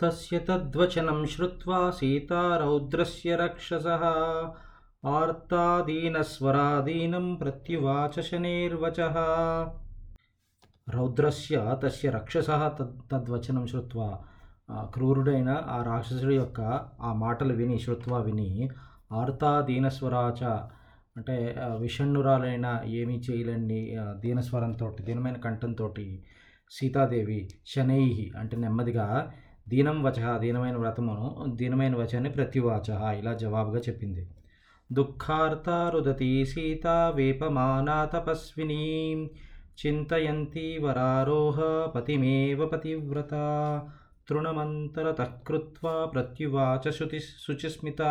तस्य तद्वचनं श्रुत्वा सीता रौद्रस्य रक्षसः आर्तादीनस्वरादीनं प्रत्युवाच शनेर्वचः రౌద్రస్య తస్య రక్షస తద్ తద్వచనం శ్రుత్వా ఆ క్రూరుడైన ఆ రాక్షసుడి యొక్క ఆ మాటలు విని శ్రుత్వా విని ఆర్తా దీనస్వరాచ అంటే ఆ, విషణ్ణురాలైన ఏమీ చేయలేని ఆ, దీనస్వరంతో దీనమైన కంఠంతో సీతాదేవి శనై అంటే నెమ్మదిగా దీనం వచ దీనమైన వ్రతమును దీనమైన వచాన్ని ప్రత్యువాచ ఇలా జవాబుగా చెప్పింది. దుఃఖార్త రుదతి సీత వేపమానా తపస్వినీ చింతయంతి వరారోహ పతిమేవ పతివ్రత తృణమంతర కృత్వా ప్రత్యువాచ శుతి శుచిస్మిత.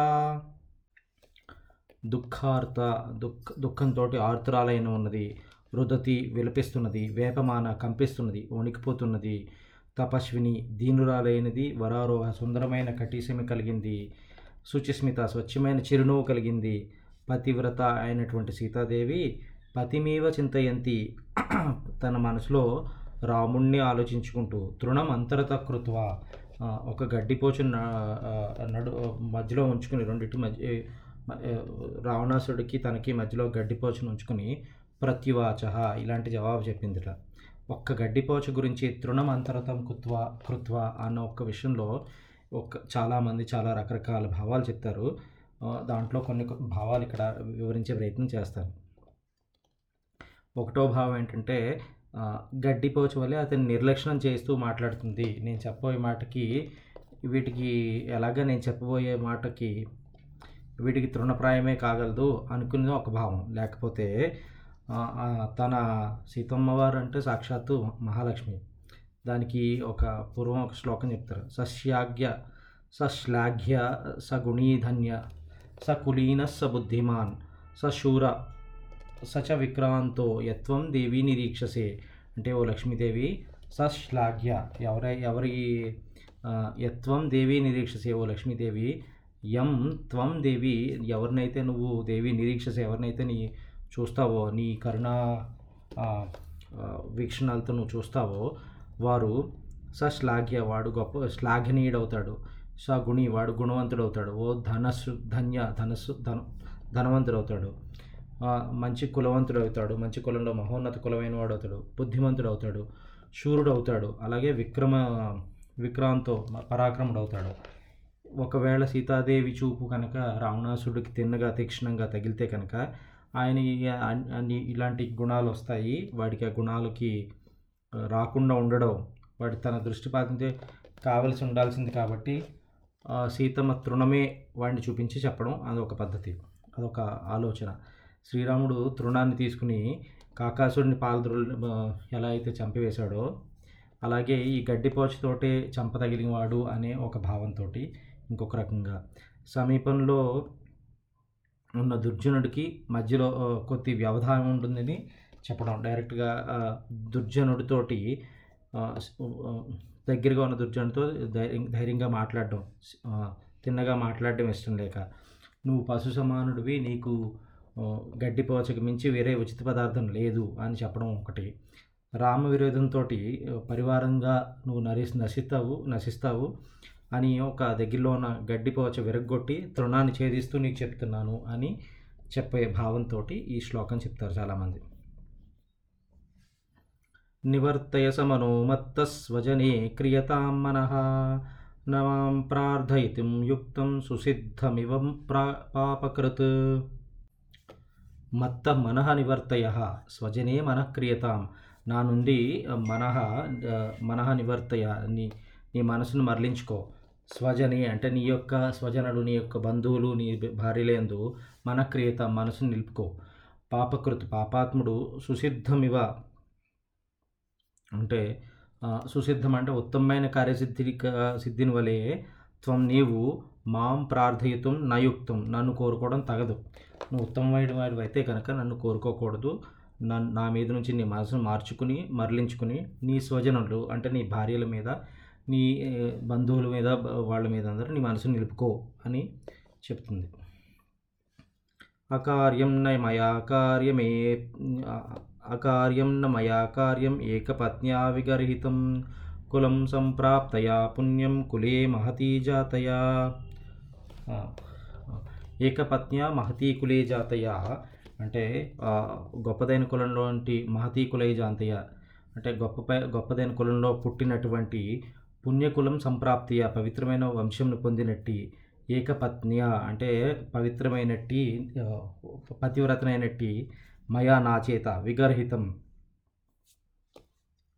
దుఃఖార్త దుఃఖ దుఃఖంతో ఆర్తురాలైన ఉన్నది రుదతి విలపిస్తున్నది వేపమాన కంపిస్తున్నది వణికిపోతున్నది తపస్విని దీనురాలైనది వరారోహ సుందరమైన కటీసమి కలిగింది. సుచిస్మిత స్వచ్ఛమైన చిరునవ్వు కలిగింది. పతివ్రత అయినటువంటి సీతాదేవి పతిమీవ చింతయంతి తన మనసులో రాముణ్ణి ఆలోచించుకుంటూ తృణం అంతరత కృత్వ ఒక గడ్డిపోచు నడు మధ్యలో ఉంచుకుని రెండింటి మధ్య రావణాసుడికి తనకి మధ్యలో గడ్డిపోచును ఉంచుకుని ప్రత్యువాచ ఇలాంటి జవాబు చెప్పిందిట. ఒక్క గడ్డిపోచ గురించి తృణం అంతరతం కృత్వ కృత్వ అన్న ఒక్క విషయంలో ఒక చాలామంది చాలా రకరకాల భావాలు చెప్తారు. దాంట్లో కొన్ని భావాలు ఇక్కడ వివరించే ప్రయత్నం చేస్తాను. ఒకటో భావం ఏంటంటే గడ్డిపోచ గడ్డిపోచు వల్లే అతన్ని నిర్లక్ష్యం చేస్తూ మాట్లాడుతుంది. నేను చెప్పబోయే మాటకి వీటికి ఎలాగ నేను చెప్పబోయే మాటకి వీటికి తృణప్రాయమే కాగలదు అనుకునే ఒక భావం. లేకపోతే తన సీతమ్మ వారు అంటే సాక్షాత్తు మహాలక్ష్మి. దానికి ఒక పూర్వం ఒక శ్లోకం చెప్తారు. సస్యాగ్య సశ్లాఘ్య స గుణీధన్య స కులీన స బుద్ధిమాన్ స సచ విక్రాంతో యత్వం దేవి నిరీక్షసే. అంటే ఓ లక్ష్మీదేవి సశ్లాఘ్య ఎవరై ఎవరి యత్వం దేవి నిరీక్షసే. ఓ లక్ష్మీదేవి యం త్వం దేవి ఎవరినైతే నువ్వు దేవి నిరీక్షసే ఎవరినైతే నీ చూస్తావో నీ కరుణా వీక్షణాలతో నువ్వు చూస్తావో వారు స శ్లాఘ్య వాడు గొప్ప శ్లాఘనీయుడవుతాడు. స గుణి వాడు గుణవంతుడు అవుతాడు ఓ ధనస్సు ధన్య ధనస్సు ధన ధనవంతుడు అవుతాడు మంచి కులవంతుడు అవుతాడు మంచి కులంలో మహోన్నత కులమైన వాడు అవుతాడు బుద్ధిమంతుడు అవుతాడు శూరుడు అవుతాడు అలాగే విక్రమ విక్రాంతో పరాక్రముడు అవుతాడు ఒకవేళ సీతాదేవి చూపు కనుక రావణాసుడికి తిన్నగా తీక్షణంగా తగిలితే కనుక ఆయన అన్ని ఇలాంటి గుణాలు వస్తాయి. వాడికి ఆ గుణాలకి రాకుండా ఉండడం వాడి తన దృష్టి పాతితే కావలసి ఉండాల్సింది కాబట్టి సీతమ్మ తృణమే వాడిని చూపించి చెప్పడం అదొక పద్ధతి అదొక ఆలోచన. శ్రీరాముడు తృణాన్ని తీసుకుని కాకాసుడిని పాలద్రులు ఎలా అయితే చంపివేశాడో అలాగే ఈ గడ్డిపోచతోటే చంపతగిలిన వాడు అనే ఒక భావంతో ఇంకొక రకంగా. సమీపంలో ఉన్న దుర్జనుడికి మధ్యలో కొద్ది వ్యవధానం ఉంటుందని చెప్పడం. డైరెక్ట్గా దుర్జనుడితోటి దగ్గరగా ఉన్న దుర్జనుడితో ధైర్యం ధైర్యంగా మాట్లాడడం తిన్నగా మాట్లాడడం ఇష్టం లేక. నువ్వు పశు సమానుడివి నీకు గడ్డి పోచకు మించి వేరే ఉచిత పదార్థం లేదు అని చెప్పడం ఒకటి. రామ విరోధంతో పరివారంగా నువ్వు నరి నశిస్తావు నశిస్తావు. అని ఒక దగ్గరలో ఉన్న గడ్డిపోచ విరగ్గొట్టి తృణాన్ని ఛేదిస్తూ నీకు చెప్తున్నాను అని చెప్పే భావంతో ఈ శ్లోకం చెప్తారు చాలామంది. నివర్తయ సమనోమత్త స్వజనే క్రియతాం మనః నమాం ప్రార్థయితుం యుక్తం సుసిద్ధమివం ప్రా పాపకృత్. మత్త మనః నివర్తయ స్వజనే మనఃక్రియతాం నా నుండి మనః మనః నివర్తయ నీ నీ మనసును మరలించుకో. స్వజని అంటే నీ యొక్క స్వజనుడు నీ యొక్క బంధువులు నీ భార్యలేందు మన క్రియత మనసును నిలుపుకో. పాపకృతి పాపాత్ముడు సుసిద్ధమివ. అంటే సుసిద్ధం అంటే ఉత్తమమైన కార్యసిద్ధి సిద్ధిని వలె త్వం నీవు మాం ప్రార్థయితం నయుక్తం. నన్ను కోరుకోవడం తగదు. నువ్వు ఉత్తమమైన వాడివి అయితే కనుక నన్ను కోరుకోకూడదు. నన్ను నా మీద నుంచి నీ మనసును మార్చుకుని మరలించుకుని నీ స్వజనులు అంటే నీ భార్యల మీద నీ బంధువుల మీద వాళ్ళ మీద అందరూ నీ మనసు నిలుపుకో అని చెప్తుంది. అకార్యం న మయా కార్యమే అకార్యం న మయా కార్యం ఏకపత్న్యా విగర్హితం కులం సంప్రాప్తయా పుణ్యం కులే మహతీ జాతయా. ఆ, ఏకపత్న్య మహతీ కులే జాతయ అంటే గొప్పదైన కులంలోంటి మహతీ కులే జాతయ. అంటే గొప్ప గొప్పదైన కులంలో పుట్టినటువంటి పుణ్యకులం సంప్రాప్తియ పవిత్రమైన వంశంను పొందినట్టి ఏకపత్నియ అంటే పవిత్రమైనట్టి పతివ్రతనైనట్టి మయా నా చేత విగర్హితం.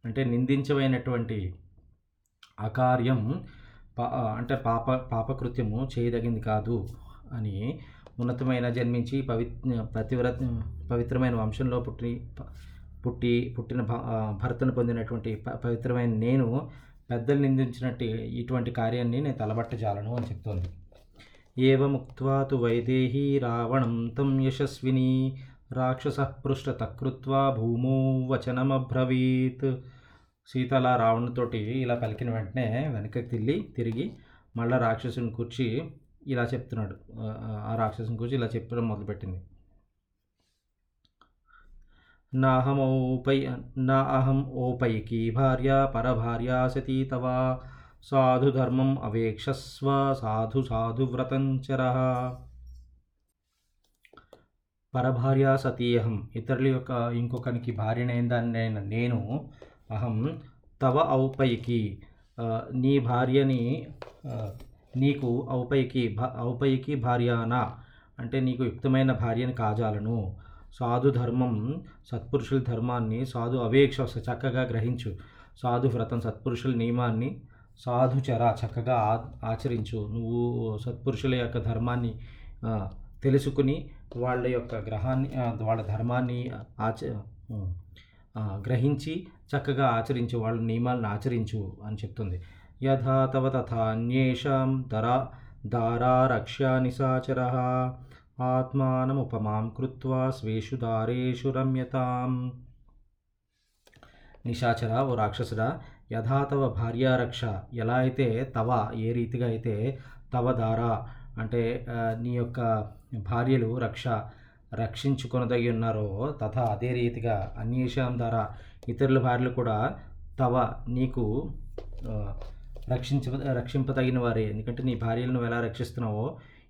అంటే నిందించమైనటువంటి అకార్యం పా అంటే పాప పాపకృత్యము చేయదగింది కాదు అని ఉన్నతమైన జన్మించి పవి పతివ్రత పవిత్రమైన వంశంలో పుట్టి పుట్టి పుట్టిన భ- భర్తను పొందినటువంటి ప- పవిత్రమైన నేను పెద్దలు నిందించినట్టు ఇటువంటి కార్యాన్ని నేను తలబట్టజాలను అని చెప్తోంది. ఏవముక్త్వాతు వైదేహీ రావణం తం యశస్విని రాక్షస పృష్ఠతకృత్వా భూమో వచనమబ్రవీత్. సీత అలా రావణుతోటి ఇలా పలికిన వెంటనే వెనకకి తిల్లి తిరిగి మళ్ళా రాక్షసుని కూర్చి ఇలా చెప్తున్నాడు. ఆ- ఆ రాక్షసుని కూర్చి ఇలా చెప్పడం మొదలుపెట్టింది. నాహమౌపై నా అహం ఓపైకి భార్య పరభార్యా సతీ తవ. సాధుధర్మం అవేక్షస్వ సాధు సాధు వ్రతంచర పరభార్య సతీయహం ఇతరుల యొక్క ఇంకొకరికి భార్యనైందాన్ని నేను అహం తవ ఔపైకి నీ భార్యని నీకు ఔపైకి భ- ఔపైకి భార్యానా? అంటే నీకు యుక్తమైన భార్యని కాజాలను. సాధు ధర్మం సత్పురుషుల ధర్మాన్ని సాధు అవేక్ష చక్కగా గ్రహించు. సాధు వ్రతం సత్పురుషుల నియమాన్ని సాధుచర చక్కగా ఆ ఆచరించు. నువ్వు సత్పురుషుల యొక్క ధర్మాన్ని తెలుసుకుని వాళ్ళ యొక్క గ్రహాన్ని వాళ్ళ ధర్మాన్ని ఆచ గ్రహించి చక్కగా ఆచరించు. వాళ్ళ నియమాలను ఆచరించు అని చెప్తుంది. యథా తవ తథా అన్యేషాం ధరా దారా రక్ష్యా నిశాచర ఆత్మానముపమాం కృత్వా స్వేషు దారేషు రమ్యతాం నిశాచర ఓ రాక్షసుడా యథా తవ భార్యారక్ష ఎలా అయితే తవ ఏ రీతిగా అయితే తవ దారా అంటే నీ యొక్క భార్యలు రక్ష రక్షించుకొనదగి ఉన్నారో తథా అదే రీతిగా అన్యేషాం ద్వారా ఇతరుల భార్యలు కూడా తవ నీకు రక్షించ రక్షింపదగిన వారే. ఎందుకంటే నీ భార్యలను ఎలా రక్షిస్తున్నావో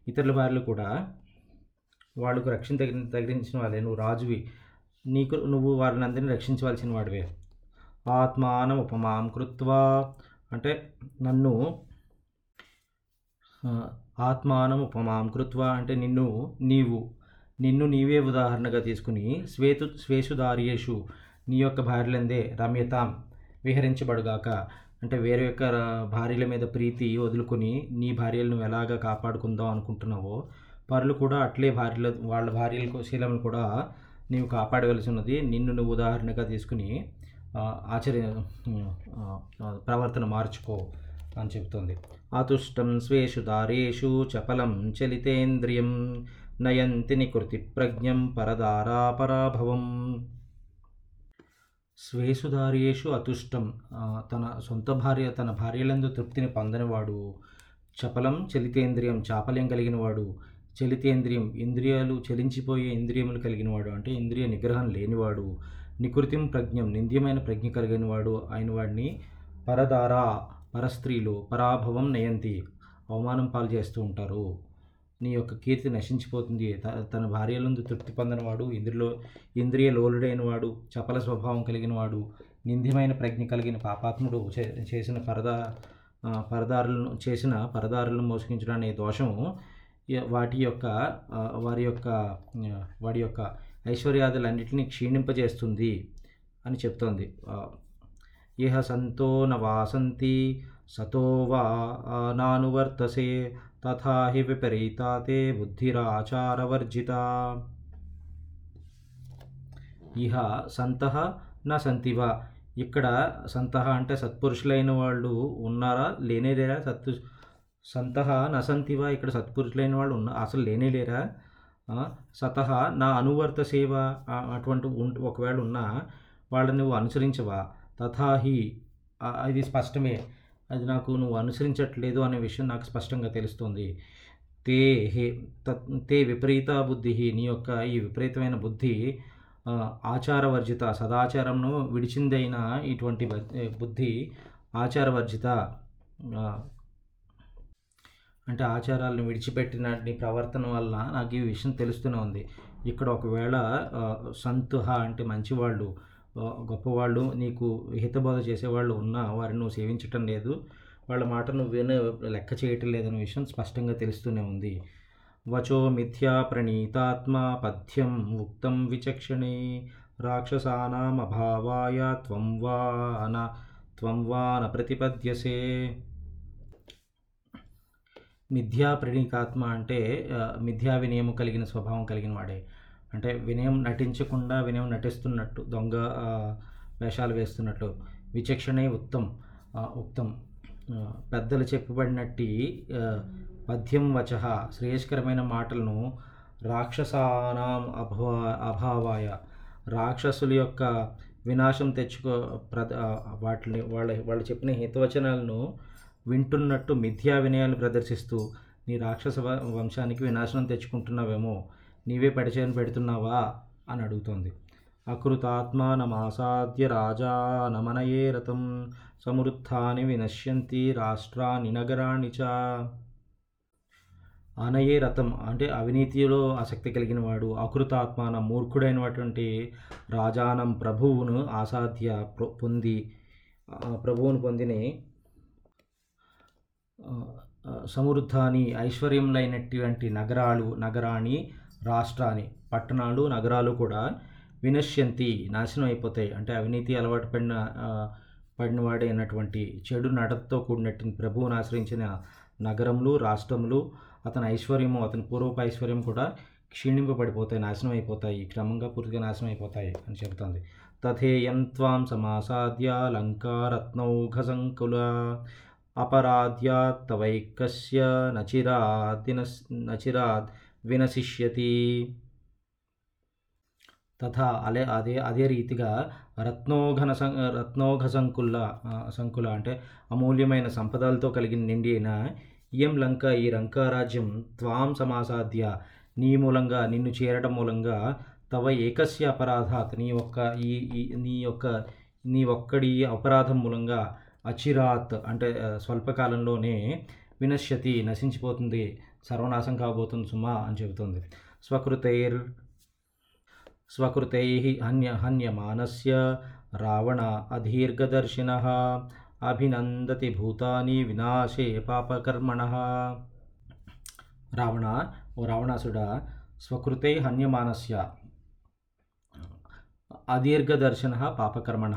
ఇతరుల భార్యలు కూడా వాళ్ళకు రక్షణ తగిన తగిలించిన వాళ్ళే. నువ్వు రాజువి. నీకు నువ్వు వారిని అందరినీ రక్షించవలసిన వాడివే. ఆత్మానం ఉపమాం కృత్వా. అంటే నన్ను ఆత్మానం ఉపమాం కృత్వా. అంటే నిన్ను నీవు. నిన్ను నీవే ఉదాహరణగా తీసుకుని స్వేతు స్వేషుదార్యేషు నీ యొక్క భార్యలందే రమ్యతాం. విహరించబడుగాక. అంటే వేరే యొక్క భార్యల మీద ప్రీతి వదులుకొని నీ భార్యలను ఎలాగా కాపాడుకుందాం అనుకుంటున్నావో పరులు కూడా అట్లే భార్యలు వాళ్ళ భార్యలకు శీలములు కూడా నీవు కాపాడవలసి ఉన్నది. నిన్ను నువ్వు ఉదాహరణగా తీసుకుని ఆచర్య ప్రవర్తన మార్చుకో అని చెబుతుంది. అతుష్టం స్వేషు దారేషు చపలం చలితేంద్రియం నయంతిని కృతి ప్రజ్ఞం పరదారా పరాభవం. స్వేసుదార్యేషు అతుష్టం తన సొంత భార్య తన భార్యలందు తృప్తిని పొందనివాడు చపలం చలితేంద్రియం చాపల్యం కలిగినవాడు చలితేంద్రియం ఇంద్రియాలు చలించిపోయే ఇంద్రియములు కలిగినవాడు అంటే ఇంద్రియ నిగ్రహం లేనివాడు నికృతిం ప్రజ్ఞం నింద్యమైన ప్రజ్ఞ కలిగినవాడు ఆయన వాడిని పరదారా పరస్త్రీలు పరాభవం నయంతి అవమానం పాలు చేస్తూ ఉంటారు. నీ యొక్క కీర్తి నశించిపోతుంది. త- తన భార్యలందు తృప్తి పొందినవాడు ఇంద్రిలో ఇంద్రియ లోలుడైన వాడు చపల స్వభావం కలిగిన వాడు నింద్యమైన ప్రజ్ఞ కలిగిన పాపాత్ముడు చే- చేసిన పరదా పరదారులను చేసిన పరదారులను మోసగించడం అనే దోషము వాటి యొక్క వారి యొక్క వాడి యొక్క ఐశ్వర్యాదులన్నిటినీ క్షీణింపజేస్తుంది అని చెప్తోంది. ఇహ సంతో న వాసంతి సతో వా నానువర్తసే తథా హి విపరీతా తే బుద్ధిరాచారవర్జిత. ఇహ సంతః న సంతివ. ఇక్కడ సంతః అంటే సత్పురుషులైన వాళ్ళు ఉన్నారా లేనే లేరా సత్తు సంతః నసంతివా ఇక్కడ సత్పురుషులైన వాళ్ళు ఉన్న అసలు లేనే లేరా? ఆ, నా అనువర్త సేవ అటువంటి ఒకవేళ ఉన్నా వాళ్ళని నువ్వు అనుసరించవా? తథాహి అది ఇది స్పష్టమే. అది నాకు నువ్వు అనుసరించట్లేదు అనే విషయం నాకు స్పష్టంగా తెలుస్తుంది. తే హే తత్ తే విపరీత బుద్ధి నీ యొక్క ఈ విపరీతమైన బుద్ధి ఆచారవర్జిత సదాచారంను విడిచిందైన ఇటువంటి బుద్ధి ఆచారవర్జిత అంటే ఆచారాలను విడిచిపెట్టిన నీ ప్రవర్తన వల్ల నాకు ఈ విషయం తెలుస్తూనే ఉంది. ఇక్కడ ఒకవేళ సంతుహ అంటే మంచివాళ్ళు గొప్పవాళ్ళు నీకు హితబోధ చేసేవాళ్ళు ఉన్నా వారిని నువ్వు సేవించటం లేదు. వాళ్ళ మాట నువ్వు విన లెక్క చేయటం లేదనే విషయం స్పష్టంగా తెలుస్తూనే ఉంది. వచో మిథ్యా ప్రణీతాత్మ పథ్యం ఉక్తం విచక్షణే రాక్షసానామభావాయ త్వం వా న త్వం వా న ప్రతిపద్యసే. మిథ్యా ప్రణీకాత్మ అంటే మిథ్యా వినయం కలిగిన స్వభావం కలిగిన వాడే. అంటే వినయం నటించకుండా వినయం నటిస్తున్నట్టు దొంగ వేషాలు వేస్తున్నట్టు విచక్షణే ఉత్తం ఉక్తం. పెద్దలు చెప్పబడినట్టి పద్యం వచ శ్రేయస్కరమైన మాటలను రాక్షసానాం అభా అభావాయ రాక్షసుల యొక్క వినాశం తెచ్చుకో ప్ర వాటిని వాళ్ళ వాళ్ళు చెప్పిన హితవచనాలను వింటున్నట్టు మిథ్యా వినయాలు ప్రదర్శిస్తూ నీ రాక్షస వ- వంశానికి వినాశనం తెచ్చుకుంటున్నావేమో నీవే పరిచయం పెడుతున్నావా? అని అడుగుతోంది. అకృతాత్మానమాసాద్య రాజా నమనయే రథం సమృద్ధాని వినశ్యంతి రాష్ట్రాని నగరాణి చ. అనయే రథం అంటే అవినీతిలో ఆసక్తి కలిగిన వాడు అకృతాత్మాన మూర్ఖుడైనటువంటి రాజానం ప్రభువును ఆసాధ్య ప్ర- పొంది ప్రభువును పొందిని సమృద్ధాని ఐశ్వర్యములైనటువంటి నగరాలు నగరాన్ని రాష్ట్రాన్ని పట్టణాలు నగరాలు కూడా వినశ్యంతి నాశనం అయిపోతాయి. అంటే అవినీతి అలవాటు పడిన ఆ, పడినవాడే అయినటువంటి చెడు నడతతో కూడినటువంటి ప్రభువును ఆశ్రయించిన నగరములు రాష్ట్రములు అతని ఐశ్వర్యము అతని పూర్వపు ఐశ్వర్యం కూడా క్షీణింపబడిపోతాయి నాశనం అయిపోతాయి క్రమంగా పూర్తిగా నాశనం అయిపోతాయి అని చెబుతుంది. తథేయం త్వాం సమాసాద్య లంకారత్నౌఘసంకుల అపరాధ్యాత్ తవైకస్య నచిరాద్ దినస్ నచిరాద్ వినశిష్యతి తథా అలే అదే అదే రీతిగా రత్నోఘన సం రత్నోఘ సంకుల సంకుల అంటే అమూల్యమైన సంపదలతో కలిగిన నిండిన ఇయం లంక ఈ లంకారాజ్యం త్వాం సమాసాధ్య నీ మూలంగా నిన్ను చేరడం మూలంగా తవ ఏకస్య అపరాధాత్ నీ ఒక్క ఈ ఈ- నీ యొక్క నీ ఒక్కడి అపరాధం మూలంగా అచిరాత్ అంటే స్వల్పకాలంలోనే వినశ్యతి నశించిపోతుంది సర్వనాశం కాబోతుంది సుమా అని చెబుతుంది. స్వకృతైర్ స్వకృతై హన్య హన్యమానస్య రావణ అధీర్ఘదర్శిన అభినందతి భూతాని వినాశే పాపకర్మణ. రావణ ఓ రావణాసుడ స్వకృతై హన్యమానస్య అదీర్ఘదర్శన పాపకర్మణ.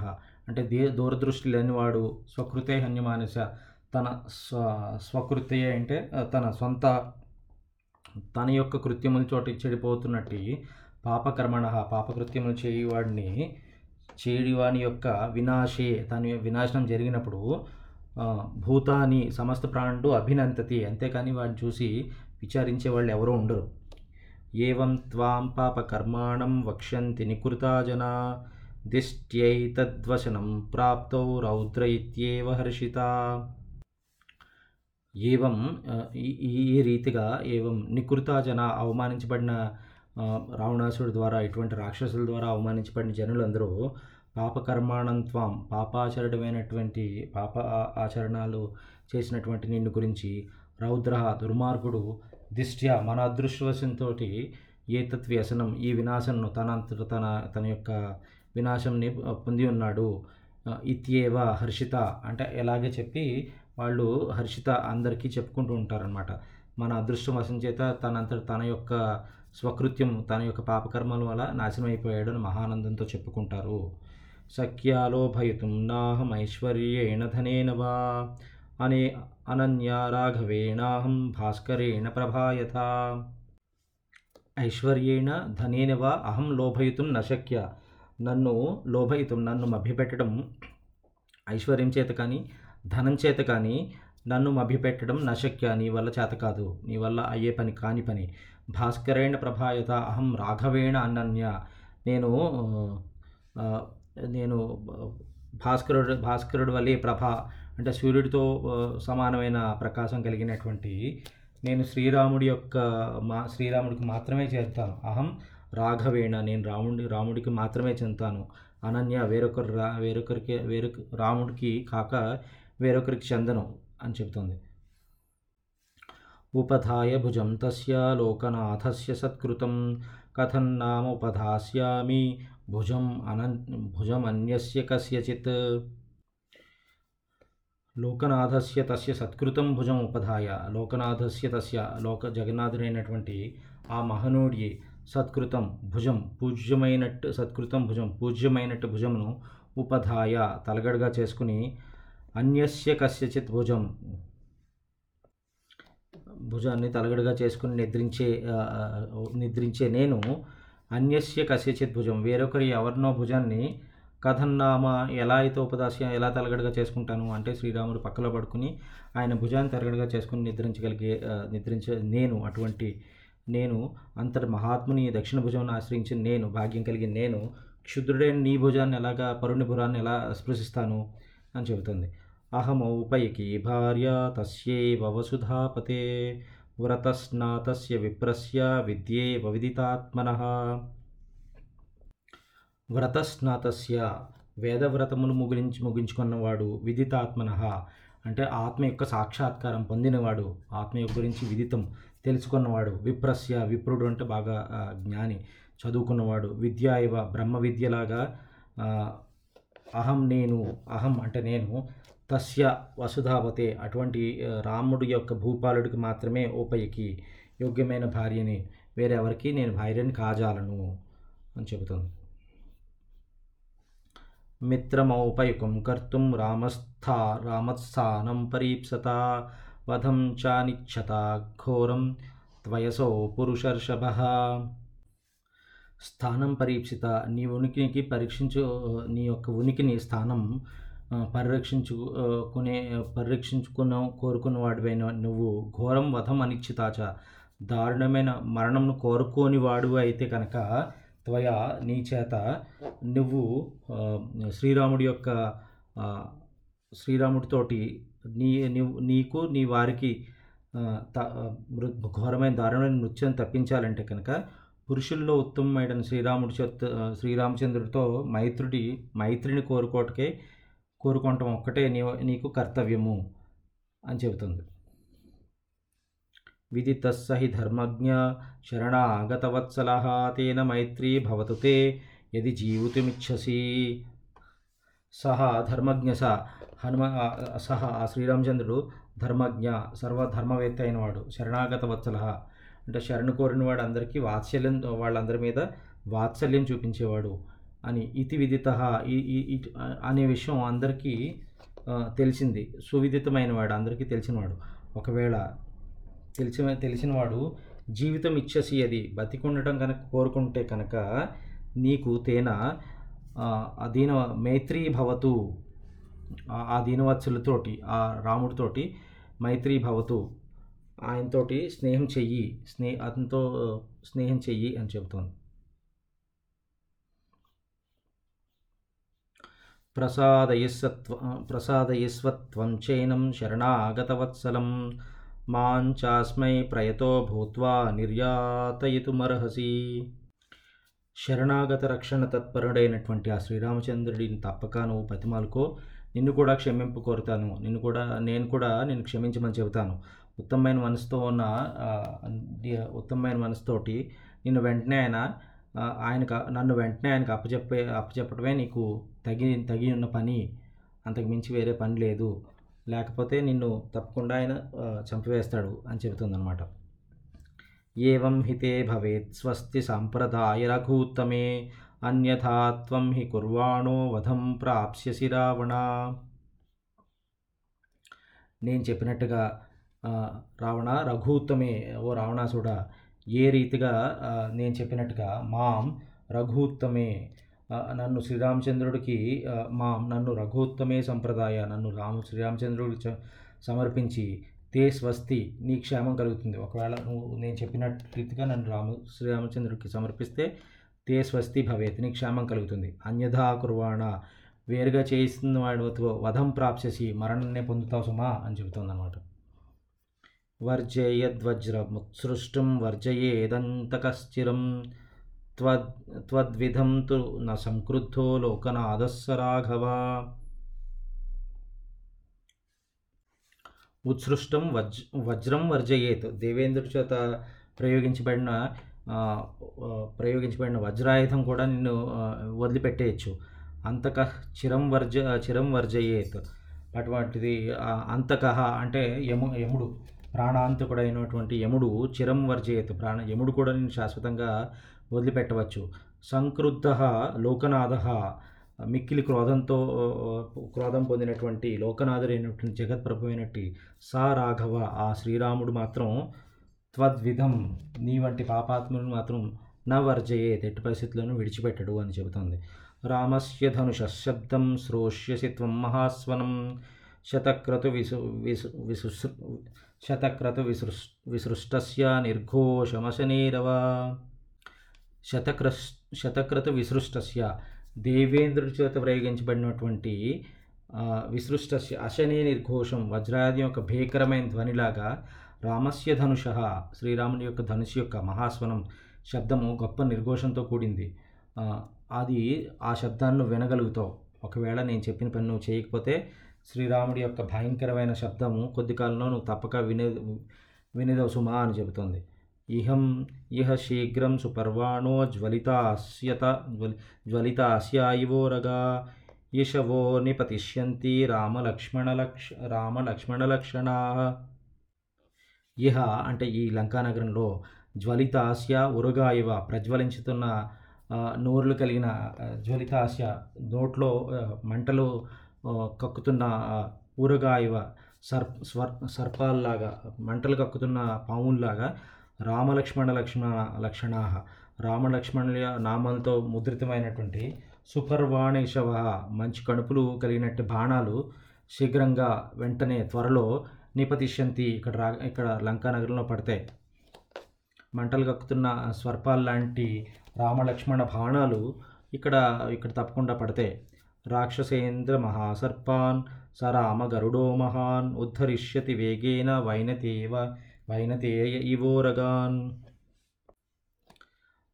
అంటే దే దూరదృష్టి లేనివాడు స్వకృతే హన్యమానస. తన స్వ స్వకృతయే అంటే తన సొంత తన యొక్క కృత్యముల చోట చెడిపోతున్నట్టు పాపకర్మణ పాపకృత్యములు చేయువాడిని చేయువాని యొక్క వినాశే తన వినాశనం జరిగినప్పుడు భూతాని సమస్త ప్రాణుడు అభినంతతి. అంతేకాని వాడిని చూసి విచారించే వాళ్ళు ఎవరూ ఉండరు. ఏవం త్వాం పాపకర్మాణం వక్ష్యంతి నికృతా జనా. దిష్ట్యైతద్వశనం ప్రాప్తౌ రౌద్ర ఇత్యేవ హర్షిత ఏవం ఈ రీతిగా ఏవం నికృత జన అవమానించబడిన రావణాసుడు రావణాసుడి ద్వారా ఇటువంటి రాక్షసుల ద్వారా అవమానించబడిన జనులందరూ పాపకర్మాణంత్వం పాపాచరణమైనటువంటి పాప ఆచరణాలు ఆచరణలు చేసినటువంటి నిన్ను గురించి రౌద్ర దుర్మార్గుడు దిష్ట్య మన అదృష్టవశంతో ఏతత్ వ్యసనం ఈ వినాశంను తనంతట తన తన యొక్క వినాశంని పొంది ఉన్నాడు. ఇత్యేవ హర్షిత అంటే ఎలాగే చెప్పి వాళ్ళు హర్షిత అందరికీ చెప్పుకుంటూ ఉంటారనమాట మన అదృష్టం వశం చేత తనంతట తన యొక్క స్వకృత్యం తన యొక్క పాపకర్మల వల్ల నాశనం అయిపోయాడు అని మహానందంతో చెప్పుకుంటారు. సఖ్యాలోభయుతం నాహం ఐశ్వర్యేణ ధనేన వా అనే అనన్యా రాఘవేణాహం భాస్కరేణ ప్రభాయత. ఐశ్వర్యేణ ధనేన వా అహం లోభయుతుం నశక్య. నన్ను లోభయితం నన్ను మభ్యపెట్టడం ఐశ్వర్యం చేత కానీ ధనం చేత కానీ నన్ను మభ్యపెట్టడం నశక్య నీ వల్ల చేత కాదు నీ వల్ల అయ్యే పని కాని పని. భాస్కరేణ ప్రభాయత అహం రాఘవేణ అనన్య. నేను నేను భాస్కరుడు భాస్కరుడు వల్లే ప్రభ అంటే సూర్యుడితో సమానమైన ప్రకాశం కలిగినటువంటి నేను శ్రీరాముడి యొక్క మా శ్రీరాముడికి మాత్రమే చేస్తాను అహం రాఘవేణ నేను రాముడి రాముడికి మాత్రమే చెందుతాను. అనన్య వేరొకరు రా వేరొకరికి వేరొక రాముడికి కాక వేరొకరికి చెందను అని చెబుతుంది. ఉపధాయ భుజం తస్య లోకనాథస్య సత్కృతం కథం నామ ఉపధాస్యామి భుజం అనన్ భుజం అన్యస్య కస్యచిత్. లోకనాథస్య తస్య సత్కృతం భుజం ఉపధాయ. లోకనాథస్య తస్య లోక జగన్నాథుడైనటువంటి ఆ మహనూడి సత్కృతం భుజం పూజ్యమైనట్టు సత్కృతం భుజం పూజ్యమైనట్టు భుజమును ఉపధాయ తలగడగా చేసుకుని అన్యస్య కస్యచిత్ భుజం భుజాన్ని తలగడగా చేసుకుని నిద్రించే నిద్రించే నేను అన్యస్య కస్యచిత్ భుజం. వేరొకరి ఎవరినో భుజాన్ని కథన్నామ ఎలా అయితే ఉపదాస్యం ఎలా తలగడగా చేసుకుంటాను అంటే శ్రీరాముడు పక్కలో పడుకుని ఆయన భుజాన్ని తలగడగా చేసుకుని నిద్రించగలిగే నిద్రించే నేను అటువంటి నేను అంతటి మహాత్ముని దక్షిణ భుజాన్ని ఆశ్రయించిన నేను భాగ్యం కలిగిన నేను క్షుద్రుడైన నీ భుజాన్ని ఎలాగా పరుని ఎలా స్పృశిస్తాను? అని చెబుతుంది. అహమౌపైకి భార్య తస్యేవ వసుధాపతే వ్రతస్నాతస్య విప్రస్య విద్యే వవిదితాత్మనః వ్రతస్నాతస్య వేదవ్రతమును ముగించి ముగించుకున్నవాడు విదితాత్మన. అంటే ఆత్మ యొక్క సాక్షాత్కారం పొందినవాడు ఆత్మ యొక్క గురించి విదితం తెలుసుకున్నవాడు విప్రస్య విప్రుడు అంటే బాగా జ్ఞాని. చదువుకున్నవాడు విద్య ఇవ బ్రహ్మ విద్యలాగా అహం నేను అహం అంటే నేను తస్య వసుధావతే అటువంటి రాముడి యొక్క భూపాలుడికి మాత్రమే ఉపయకి యోగ్యమైన భార్యని. వేరెవరికి నేను భార్యని కాజాలను అని చెబుతుంది. మిత్రమౌపయుకం కర్తుం రామస్థా రామస్థానం పరీప్సత. వధం చానిచ్చత ఘోరం త్వయసో పురుషర్షభ. స్థానం పరీక్షిత నీ ఉనికికి పరీక్షించు నీ యొక్క ఉనికిని స్థానం పరిరక్షించుకునే పరిరక్షించుకున్న కోరుకున్న వాడివైన నువ్వు ఘోరం వధం అనిశ్చితాచ దారుణమైన మరణంను కోరుకోని వాడు అయితే కనుక త్వయ నీ చేత నువ్వు శ్రీరాముడి యొక్క శ్రీరాముడితోటి నీ నీకు నీ వారికి త- ఘోరమైన దారుణమైన నృత్యం తప్పించాలంటే కనుక పురుషుల్లో ఉత్తమమైన శ్రీరాముడి చేత శ్రీరామచంద్రుడితో మైత్రుడి మైత్రిని కోరుకోవటకే కోరుకోవటం ఒక్కటే నీ నీకు కర్తవ్యము అని చెబుతుంది. విదితస్సహి ధర్మజ్ఞ శరణాగతవత్సల తేన మైత్రీ భవతు తే యది జీవితుమిచ్చసి సహా ధర్మజ్ఞ స. హనుమ ఆ- ఆ శ్రీరామచంద్రుడు ధర్మజ్ఞ సర్వధర్మవేత్త అయినవాడు శరణాగత వత్సల. అంటే శరణు కోరిన వాడు అందరికీ వాత్సల్యం వాళ్ళందరి మీద వాత్సల్యం చూపించేవాడు అని ఇతి విదిత ఈ అనే విషయం అందరికీ తెలిసింది. సువిదితమైనవాడు అందరికీ తెలిసినవాడు. ఒకవేళ తెలిసిన తెలిసినవాడు జీవితం ఇచ్చేసి అది బతికుండటం కనుక కోరుకుంటే కనుక నీకు తేన దీన మైత్రీ భవతు ఆ- ఆ దీనవత్సలతోటి ఆ రాముడితోటి మైత్రీ భవతు ఆయనతోటి స్నేహం చెయ్యి స్నే అతనితో స్నేహం చెయ్యి అని చెబుతోంది. ప్రసాదయస్సత్వ ప్రసాదయస్వత్వం చైనం శరణాగతవత్సలం మాంచాస్మై ప్రయతో భూత్వా నిర్యాతయితుమర్హసి. శరణాగత రక్షణ తత్పరుడైనటువంటి ఆ శ్రీరామచంద్రుడిని తప్పక నువ్వు బతిమాలుకో నిన్ను కూడా క్షమింపు కోరుతాను. నిన్ను కూడా నేను కూడా నిన్ను క్షమించమని చెబుతాను. ఉత్తమమైన మనసుతో ఉన్న ఉత్తమమైన మనసుతోటి నిన్ను వెంటనే ఆయన ఆయనకు నన్ను వెంటనే ఆయనకు అప్పచెప్పే అప్పచెప్పడమే నీకు తగి తగి ఉన్న పని. అంతకు మించి వేరే పని లేదు. లేకపోతే నిన్ను తప్పకుండా ఆయన చంపివేస్తాడు అని చెబుతుందన్నమాట. ఏవం హితే భవేత్ స్వస్తి సాంప్రదాయ రఘూత్తమే అన్యథా త్వం హి కుర్వాణో వధం ప్రాప్స్యసి రావణ. నేను చెప్పినట్టుగా రావణ రఘూత్తమే ఓ రావణాసుడ ఏ రీతిగా నేను చెప్పినట్టుగా మాం రఘూత్తమే నన్ను శ్రీరామచంద్రుడికి మాం నన్ను రఘూత్తమే సంప్రదాయ నన్ను రాము శ్రీరామచంద్రుడికి చ- సమర్పించి తే స్వస్తి నీ క్షేమం కలుగుతుంది. ఒకవేళ నువ్వు నేను చెప్పినట్టు రీతిగా నన్ను రాము శ్రీరామచంద్రుడికి సమర్పిస్తే తే స్వస్తి భవేత్ నీ క్షేమం కలుగుతుంది. అన్యథా కుర్వాణ వేరుగా చేయిస్తున్న వాడితో వధం ప్రాప్సేసి మరణాన్నే పొందుతావు సుమా అని చెబుతుంది వర్జేయద్వజ్రముత్సృష్టం వర్జయేదంతకశ్చిరం త్వద్ త్వద్విధం తు న సంక్రుద్ధో లోకనాథస్స రాఘవ. ఉత్సృష్టం వజ్ వజ్రం వర్జయేత్. దేవేంద్రుడి చేత ప్రయోగించబడిన ప్రయోగించబడిన వజ్రాయుధం కూడా నిన్ను వదిలిపెట్టేయచ్చు. అంతక చిరం వర్జ చిరం వర్జయేత్. అటువంటిది ఆ, అంతకహ అంటే యము యముడు ప్రాణాంతకుడైనటువంటి యముడు చిరం వర్జయేత్. ప్రాణ యముడు కూడా నేను శాశ్వతంగా వదిలిపెట్టవచ్చు. సంక్రుద్ధ లోకనాథ మిక్కిలి క్రోధంతో క్రోధం పొందినటువంటి లోకనాథుడైనటువంటి జగత్ప్రభు అయినట్టి సా రాఘవ ఆ శ్రీరాముడు మాత్రం త్వద్విధం నీ వంటి పాపాత్ములను మాత్రం నా వర్జయే ఎట్టి పరిస్థితులను విడిచిపెట్టడు అని చెబుతుంది. రామస్య ధనుష శబ్దం శ్రోష్యసి త్వం మహాస్వనం. శతక్రతు విసు విసు విసు శతక్రతు విసృ విసృష్టస్య నిర్ఘోషమశనేరవ. శతక్ర శతక్రతు విసృష్టస్య దేవేంద్రుడి చేత ప్రయోగించబడినటువంటి విసృష్ట అశనే నిర్ఘోషం వజ్రాది యొక్క భీకరమైన ధ్వనిలాగా రామస్య ధనుష శ్రీరాముని యొక్క ధనుషు యొక్క మహాస్వనం శబ్దము గొప్ప నిర్ఘోషంతో కూడింది. అది ఆ శబ్దాన్ని వినగలుగుతావు. ఒకవేళ నేను చెప్పిన పని నువ్వు చేయకపోతే శ్రీరాముడి యొక్క భయంకరమైన శబ్దము కొద్ది కాలంలో నువ్వు తప్పక వినే వినేదవు సుమా అని చెబుతుంది. ఇహం ఇహ శీఘ్రం సుపర్వాణో జ్వలితాస్యత జ్వలి జ్వలితాస్యాయివోరగా యశవో నిపతిష్యంతి రామలక్ష్మణలక్ష రామలక్ష్మణలక్షణా. ఇహ అంటే ఈ లంకానగరంలో జ్వలితాస్య ఉరగాయవ ప్రజ్వలించుతున్న నోరులు కలిగిన జ్వలితాస్య నోట్లో మంటలు కక్కుతున్న ఊరగాయవ సర్ప స్వర్ సర్పాల్లాగా మంటలు కక్కుతున్న పాముల్లాగా రామలక్ష్మణ లక్ష్మణ లక్షణా. రామలక్ష్మణుల నామాలతో ముద్రితమైనటువంటి సుపర్వాణేశవ. మంచి కణుపులు కలిగినట్టు బాణాలు శీఘ్రంగా వెంటనే త్వరలో నిపతిష్యంతి ఇక్కడ రా ఇక్కడ లంకానగరంలో పడతాయి. మంటలు కక్కుతున్న స్వర్పాల్ లాంటి రామలక్ష్మణ బాణాలు ఇక్కడ ఇక్కడ తప్పకుండా పడతాయి. రాక్షసేంద్ర మహాసర్పాన్ స రామ గరుడో మహాన్ ఉద్ధరిష్యతి వేగేన వైనతేవ వైనతేయ ఇవోరగాన్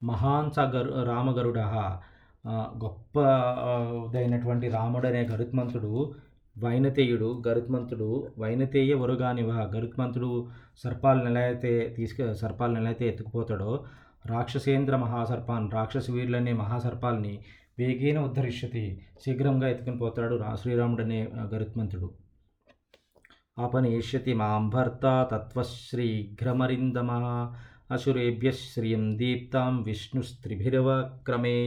మహాన్ స గరు రామగరుడ. గొప్పదైనటువంటి రాముడనే గరుత్మంతుడు వైనతేయుడు గరుత్మంతుడు వైనతేయ వరుగానివ గరుత్మంతుడు సర్పాలను ఎలా అయితే తీసుకు సర్పాలను ఎలా అయితే ఎత్తుకుపోతాడో. రాక్షసేంద్ర మహాసర్పాన్ రాక్షస వీరులనే మహాసర్పాల్ని వేగేన ఉద్ధరిష్యతి. శీఘ్రంగా ఎత్తుకుని పోతాడు రా శ్రీరాముడనే గరుత్మంతుడు. ఆపనేష్యతి మాం భర్త తత్వశ్రీఘ్రమరిందమ అసురేభ్య శ్రియం దీప్తాం విష్ణుస్త్రిభిరవక్రమే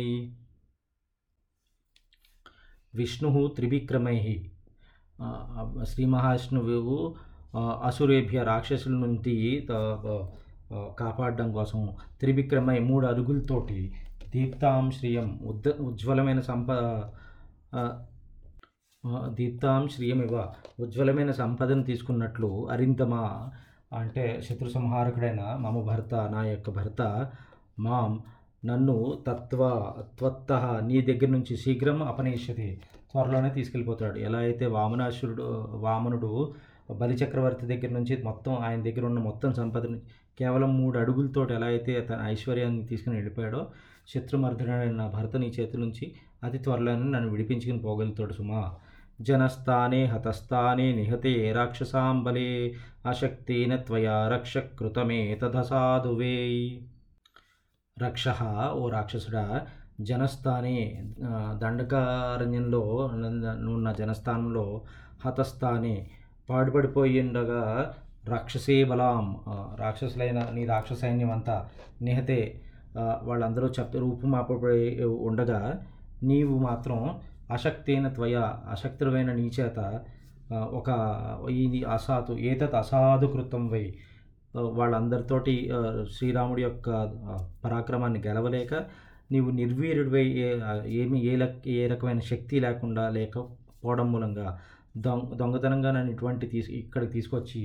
విష్ణు త్రివిక్రమై శ్రీ మహావిష్ణువు అసురేభ్య రాక్షసుల నుండి కాపాడడం కోసం త్రివిక్రమై మూడు అరుగులతోటి దీప్తాం శ్రియం ఉద్ ఉజ్వలమైన సంప దీప్తాం శ్రీయమివ ఉజ్వలమైన సంపదను తీసుకున్నట్లు అరింతమ అంటే శత్రు సంహారకుడైన మమ భర్త నా యొక్క భర్త మాం నన్ను తత్వ త్వత్త నీ దగ్గర నుంచి శీఘ్రం అపనేష్యతి త్వరలోనే తీసుకెళ్ళిపోతాడు. ఎలా అయితే వామనాసురుడు వామనుడు బలిచక్రవర్తి దగ్గర నుంచి మొత్తం ఆయన దగ్గర ఉన్న మొత్తం సంపదని కేవలం మూడు అడుగులతో ఎలా అయితే తన ఐశ్వర్యాన్ని తీసుకుని వెళ్ళిపోయాడో శత్రుమర్ధుడైన నా భర్త నీ చేతి నుంచి అతి త్వరలోనే నన్ను విడిపించుకుని పోగలుగుతాడు సుమా. జనస్థానే హతస్థానే నిహతే రాక్షసాంబలే అశక్తేన త్వయా రక్ష కృతమే తదసాధువే రక్ష ఓ రాక్షసుడా జనస్థానే దండకారణ్యంలో ఉన్న- జనస్థానంలో హతస్థానే పాడుపడిపోయిండగా ఉండగా రాక్షసే బలాం రాక్షసులైన నీ రాక్షసైన్యం అంతా నిహతే వాళ్ళందరూ చెప్ రూపుమాపబడి ఉండగా నీవు మాత్రం అశక్తైన త్వయ అశక్తుడైన నీచేత ఒక ఈ అసాధు ఏతత్ అసాధు కృతం వై. వాళ్ళందరితోటి శ్రీరాముడి యొక్క పరాక్రమాన్ని గెలవలేక నీవు నిర్వీర్యుడివై ఏమి ఏ లక్ ఏ రకమైన శక్తి లేకుండా లేకపోవడం మూలంగా దొంగ దొంగతనంగా నన్ను ఇటువంటి తీసు ఇక్కడికి తీసుకొచ్చి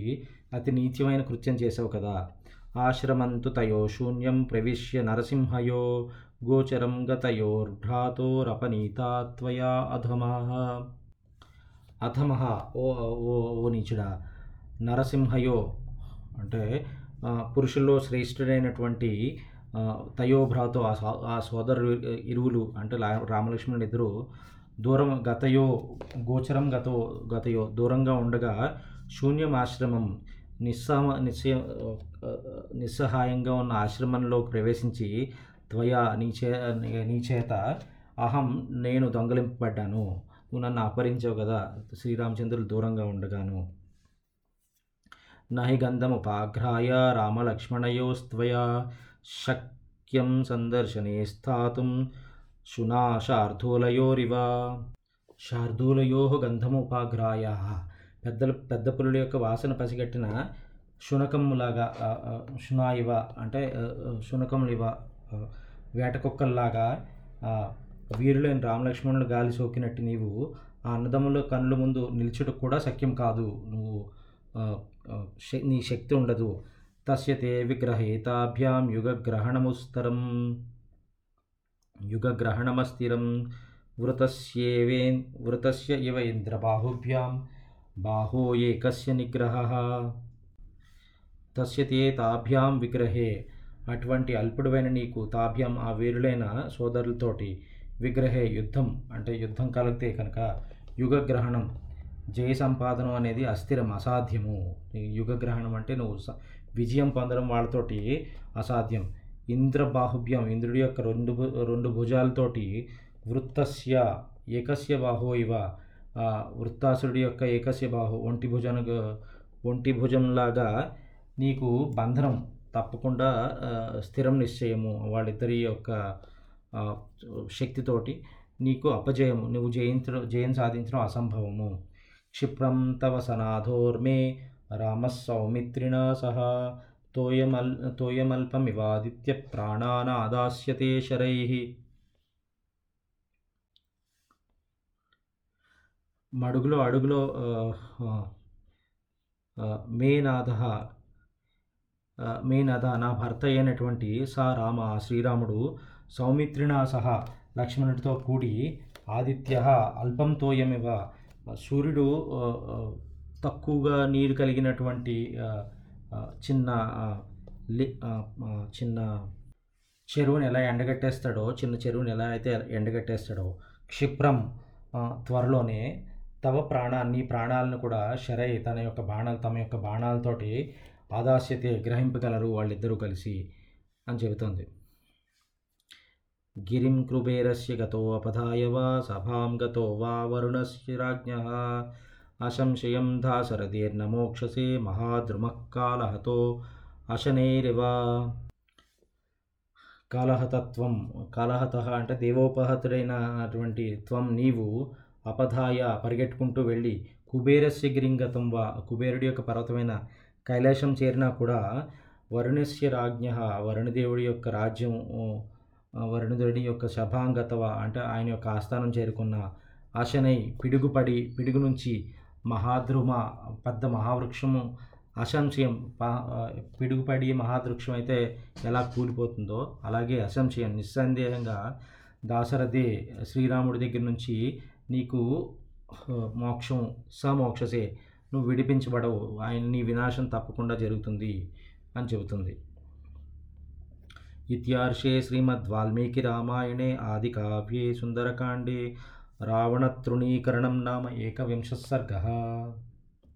అతి నీచమైన కృత్యం చేసావు కదా. ఆశ్రమంతు తయో శూన్యం ప్రవిశ్య నరసింహయో గోచరం గతయోర్భ్రాతోరపనీతా త్వయా అధమః। అధమః ఓ ఓ ఓ నీచుడా నరసింహయో అంటే పురుషుల్లో శ్రేష్ఠుడైనటువంటి తయోభ్రాతో ఆ సో- ఆ సోదరు ఇరువులు అంటే రామలక్ష్మణుడు ఇద్దరు దూరం గతయో గోచరం గతో గతయో దూరంగా ఉండగా శూన్యం ఆశ్రమం నిస్సమ నిస్సహాయంగా ఉన్న ఆశ్రమంలో ప్రవేశించి త్వయా నీచే నీచేత అహం నేను దొంగలింపబడ్డాను. నువ్వు నన్ను అపహరించావు కదా శ్రీరామచంద్రులు దూరంగా ఉండగాను. నహి గంధముపాఘ్రాయ రామలక్ష్మణయోస్త్వయా శక్యం సందర్శనే స్థాతుం శునా శార్దూలయోరివ. శార్దూలయో గంధముపాఘ్రాయ. పెద్దల పెద్ద పులుల యొక్క వాసన పసిగట్టిన శునకములాగా శునాయివ ఇవ అంటే శునకములు వేటకుక్కల్లాగా వీరులైన రామలక్ష్మణులు గాలి సోకినట్టు నీవు ఆ అన్నదమ్ముల కన్నుల ముందు నిలుచుట కూడా శక్యం కాదు. నువ్వు నీ శక్తి ఉండదు. తస్యతే విగ్రహేతాభ్యాం యుగగ్రహణముస్తరం. యుగగ్రహణమస్థిరం. వృతస్యేవే వృతస్య ఇవ ఇంద్రబాహుభ్యాం. బాహో ఏకస్య నిగ్రహ. తస్యతే తాభ్యాం విగ్రహే. అటువంటి అల్పుడువైన నీకు తాభ్యం ఆ వీరులైన సోదరులతోటి విగ్రహే యుద్ధం అంటే యుద్ధం కలిగితే కనుక యుగగ్రహణం. జయ సంపాదనం అనేది అస్థిరం అసాధ్యము. యుగగ్రహణం అంటే నువ్వు విజయం పొందడం వాళ్ళతోటి అసాధ్యం. ఇంద్ర బాహుభ్యం ఇంద్రుడి యొక్క రెండు రెండు భుజాలతోటి వృత్తస్య ఏకస్య బాహో ఇవ. వృత్తాసురుడి యొక్క ఏకస్య బాహు ఒంటి భుజన ఒంటి భుజంలాగా నీకు బంధనం. తప్పకుండా స్థిరం నిశ్చయము వాళ్ళిద్దరి యొక్క శక్తితోటి నీకు అపజయము నువ్వు జయించడం జయం సాధించడం అసంభవము. క్షిప్రం తవ సనాథోర్మే రామసౌమిత్రిణ సౌమిత్రిణ సహా తోయమల్ తోయమల్పమివాదిత్య ప్రాణానాదాస్యతే శరై. మడుగులో అడుగులో మేనాథ మేనద నా భర్త అయినటువంటి సా రామ శ్రీరాముడు సౌమిత్రిణ సహా లక్ష్మణుడితో కూడి ఆదిత్య అల్పంతోయమివ సూర్యుడు తక్కువగా నీరు కలిగినటువంటి చిన్న చిన్న చెరువుని ఎలా ఎండగట్టేస్తాడో చిన్న చెరువుని ఎలా అయితే ఎండగట్టేస్తాడో క్షిప్రం త్వరలోనే తవ ప్రాణాన్ని ప్రాణాలను కూడా శరై తన యొక్క బాణాలు తమ యొక్క బాణాలతోటి పాదాశ్యతే గ్రహింపగలరు వాళ్ళిద్దరూ కలిసి అని చెబుతుంది. గిరిం కృబేరస్య గతో అపధాయ వా సభాం గతో వా వరుణస్య రాజ్ఞ. అసంశయం దాశరథీర్నమోక్షసే మహాద్రుమకాలహతో అశనేరివ. కాలహతత్వం కాలహత అంటే దేవోపహతుడైన అటువంటి త్వం నీవు అపధాయ పరిగెట్టుకుంటూ వెళ్ళి కుబేరస్య గిరింగతం వా కుబేరుడి యొక్క పర్వతమైన కైలాసం చేరినా కూడా వరుణస్య రాజ్ఞ వరుణదేవుడి యొక్క రాజ్యం వరుణదేవుడి యొక్క శభాంగతవ అంటే ఆయన యొక్క ఆస్థానం చేరుకున్న అశనై పిడుగుపడి పిడుగు నుంచి మహాద్రుమ పెద్ద మహావృక్షము అసంశయం పిడుగుపడి మహావృక్షం అయితే ఎలా కూలిపోతుందో అలాగే అసంశయం నిస్సందేహంగా దాశరథి శ్రీరాముడి దగ్గర నుంచి నీకు మోక్షం సమోక్షసే నువ్వు విడిపించబడవు. ఆయన నీ వినాశం తప్పకుండా జరుగుతుంది అని చెబుతుంది. ఇత్యార్షే శ్రీమద్ వాల్మీకి రామాయణే ఆది కావ్యే సుందరకాండే రావణతృణీకరణం నామ ఏకవింశ సర్గ.